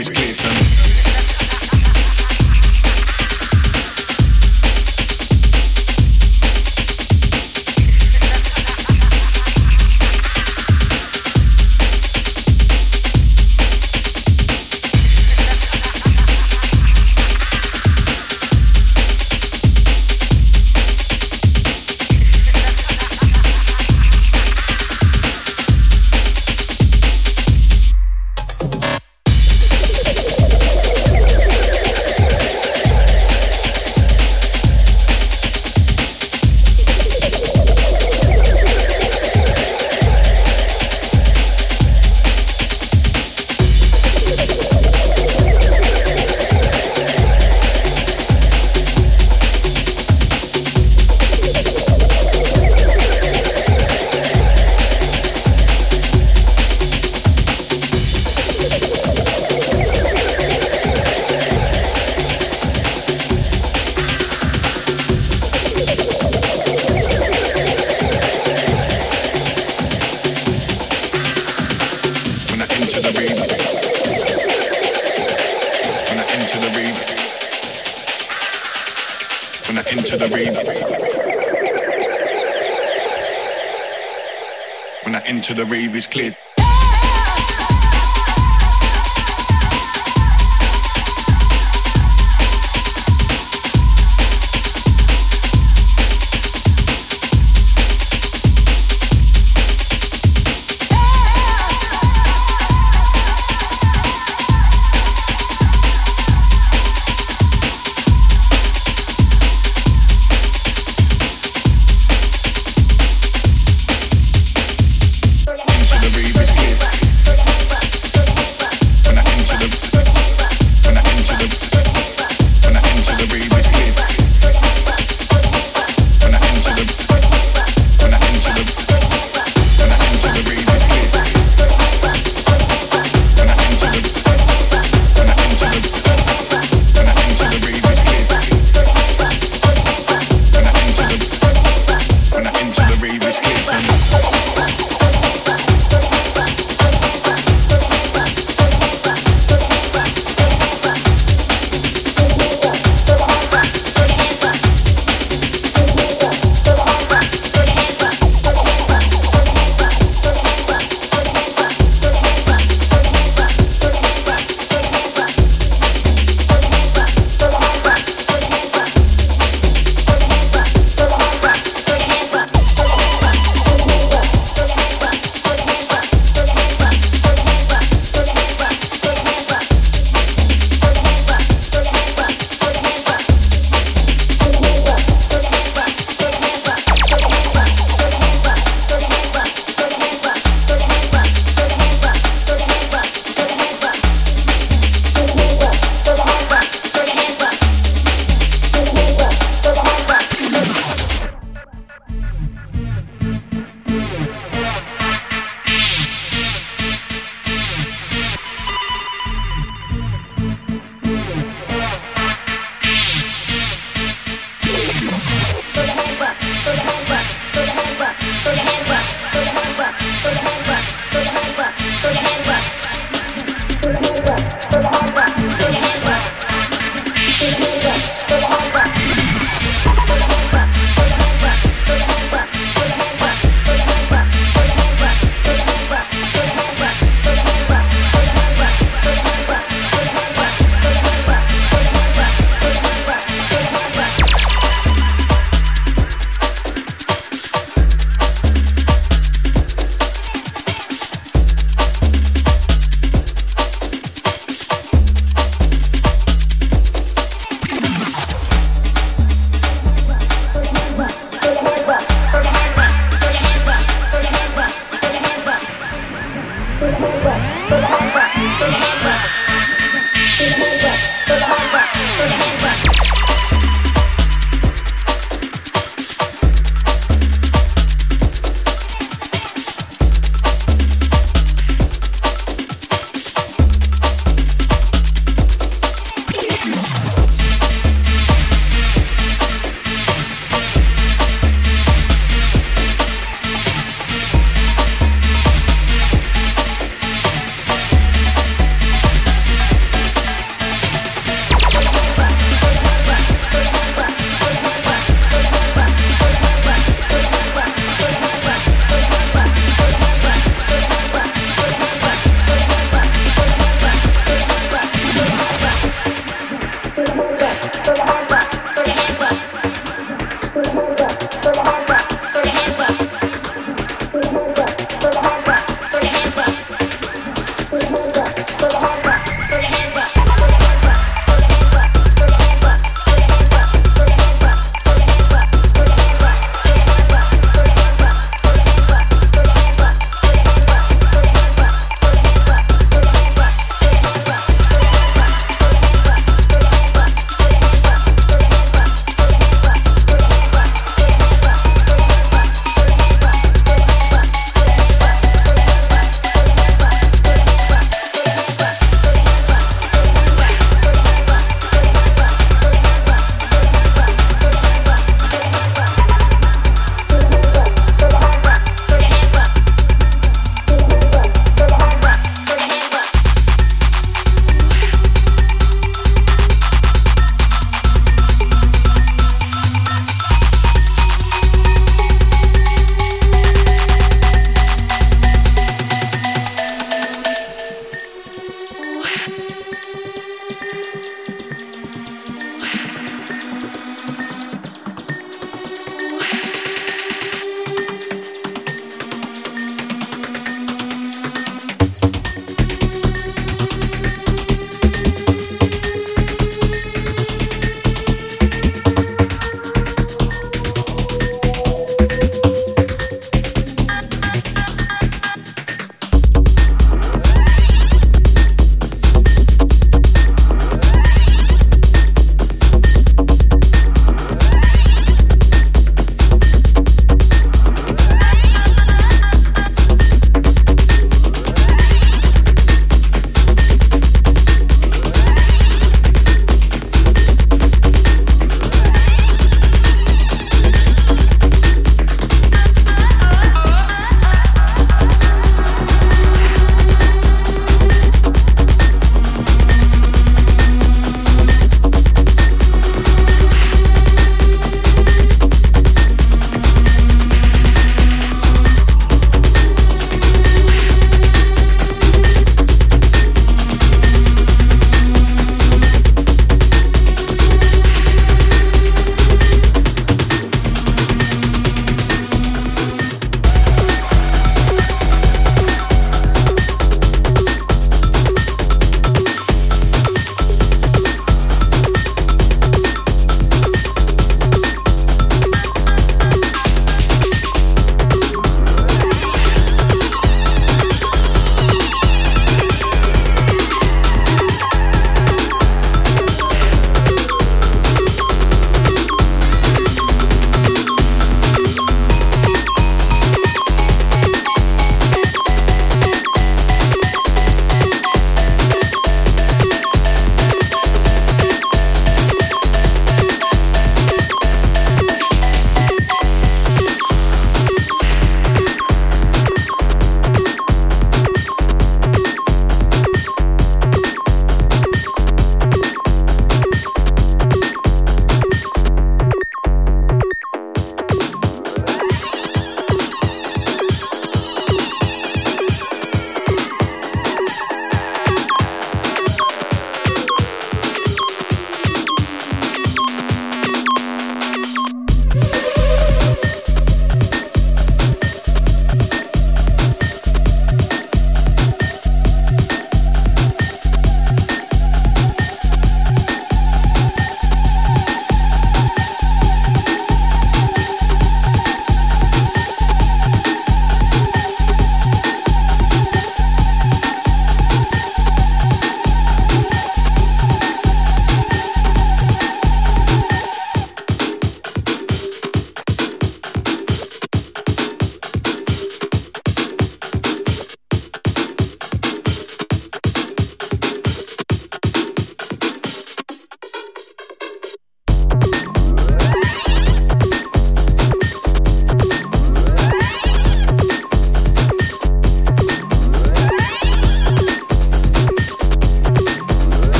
ice cream.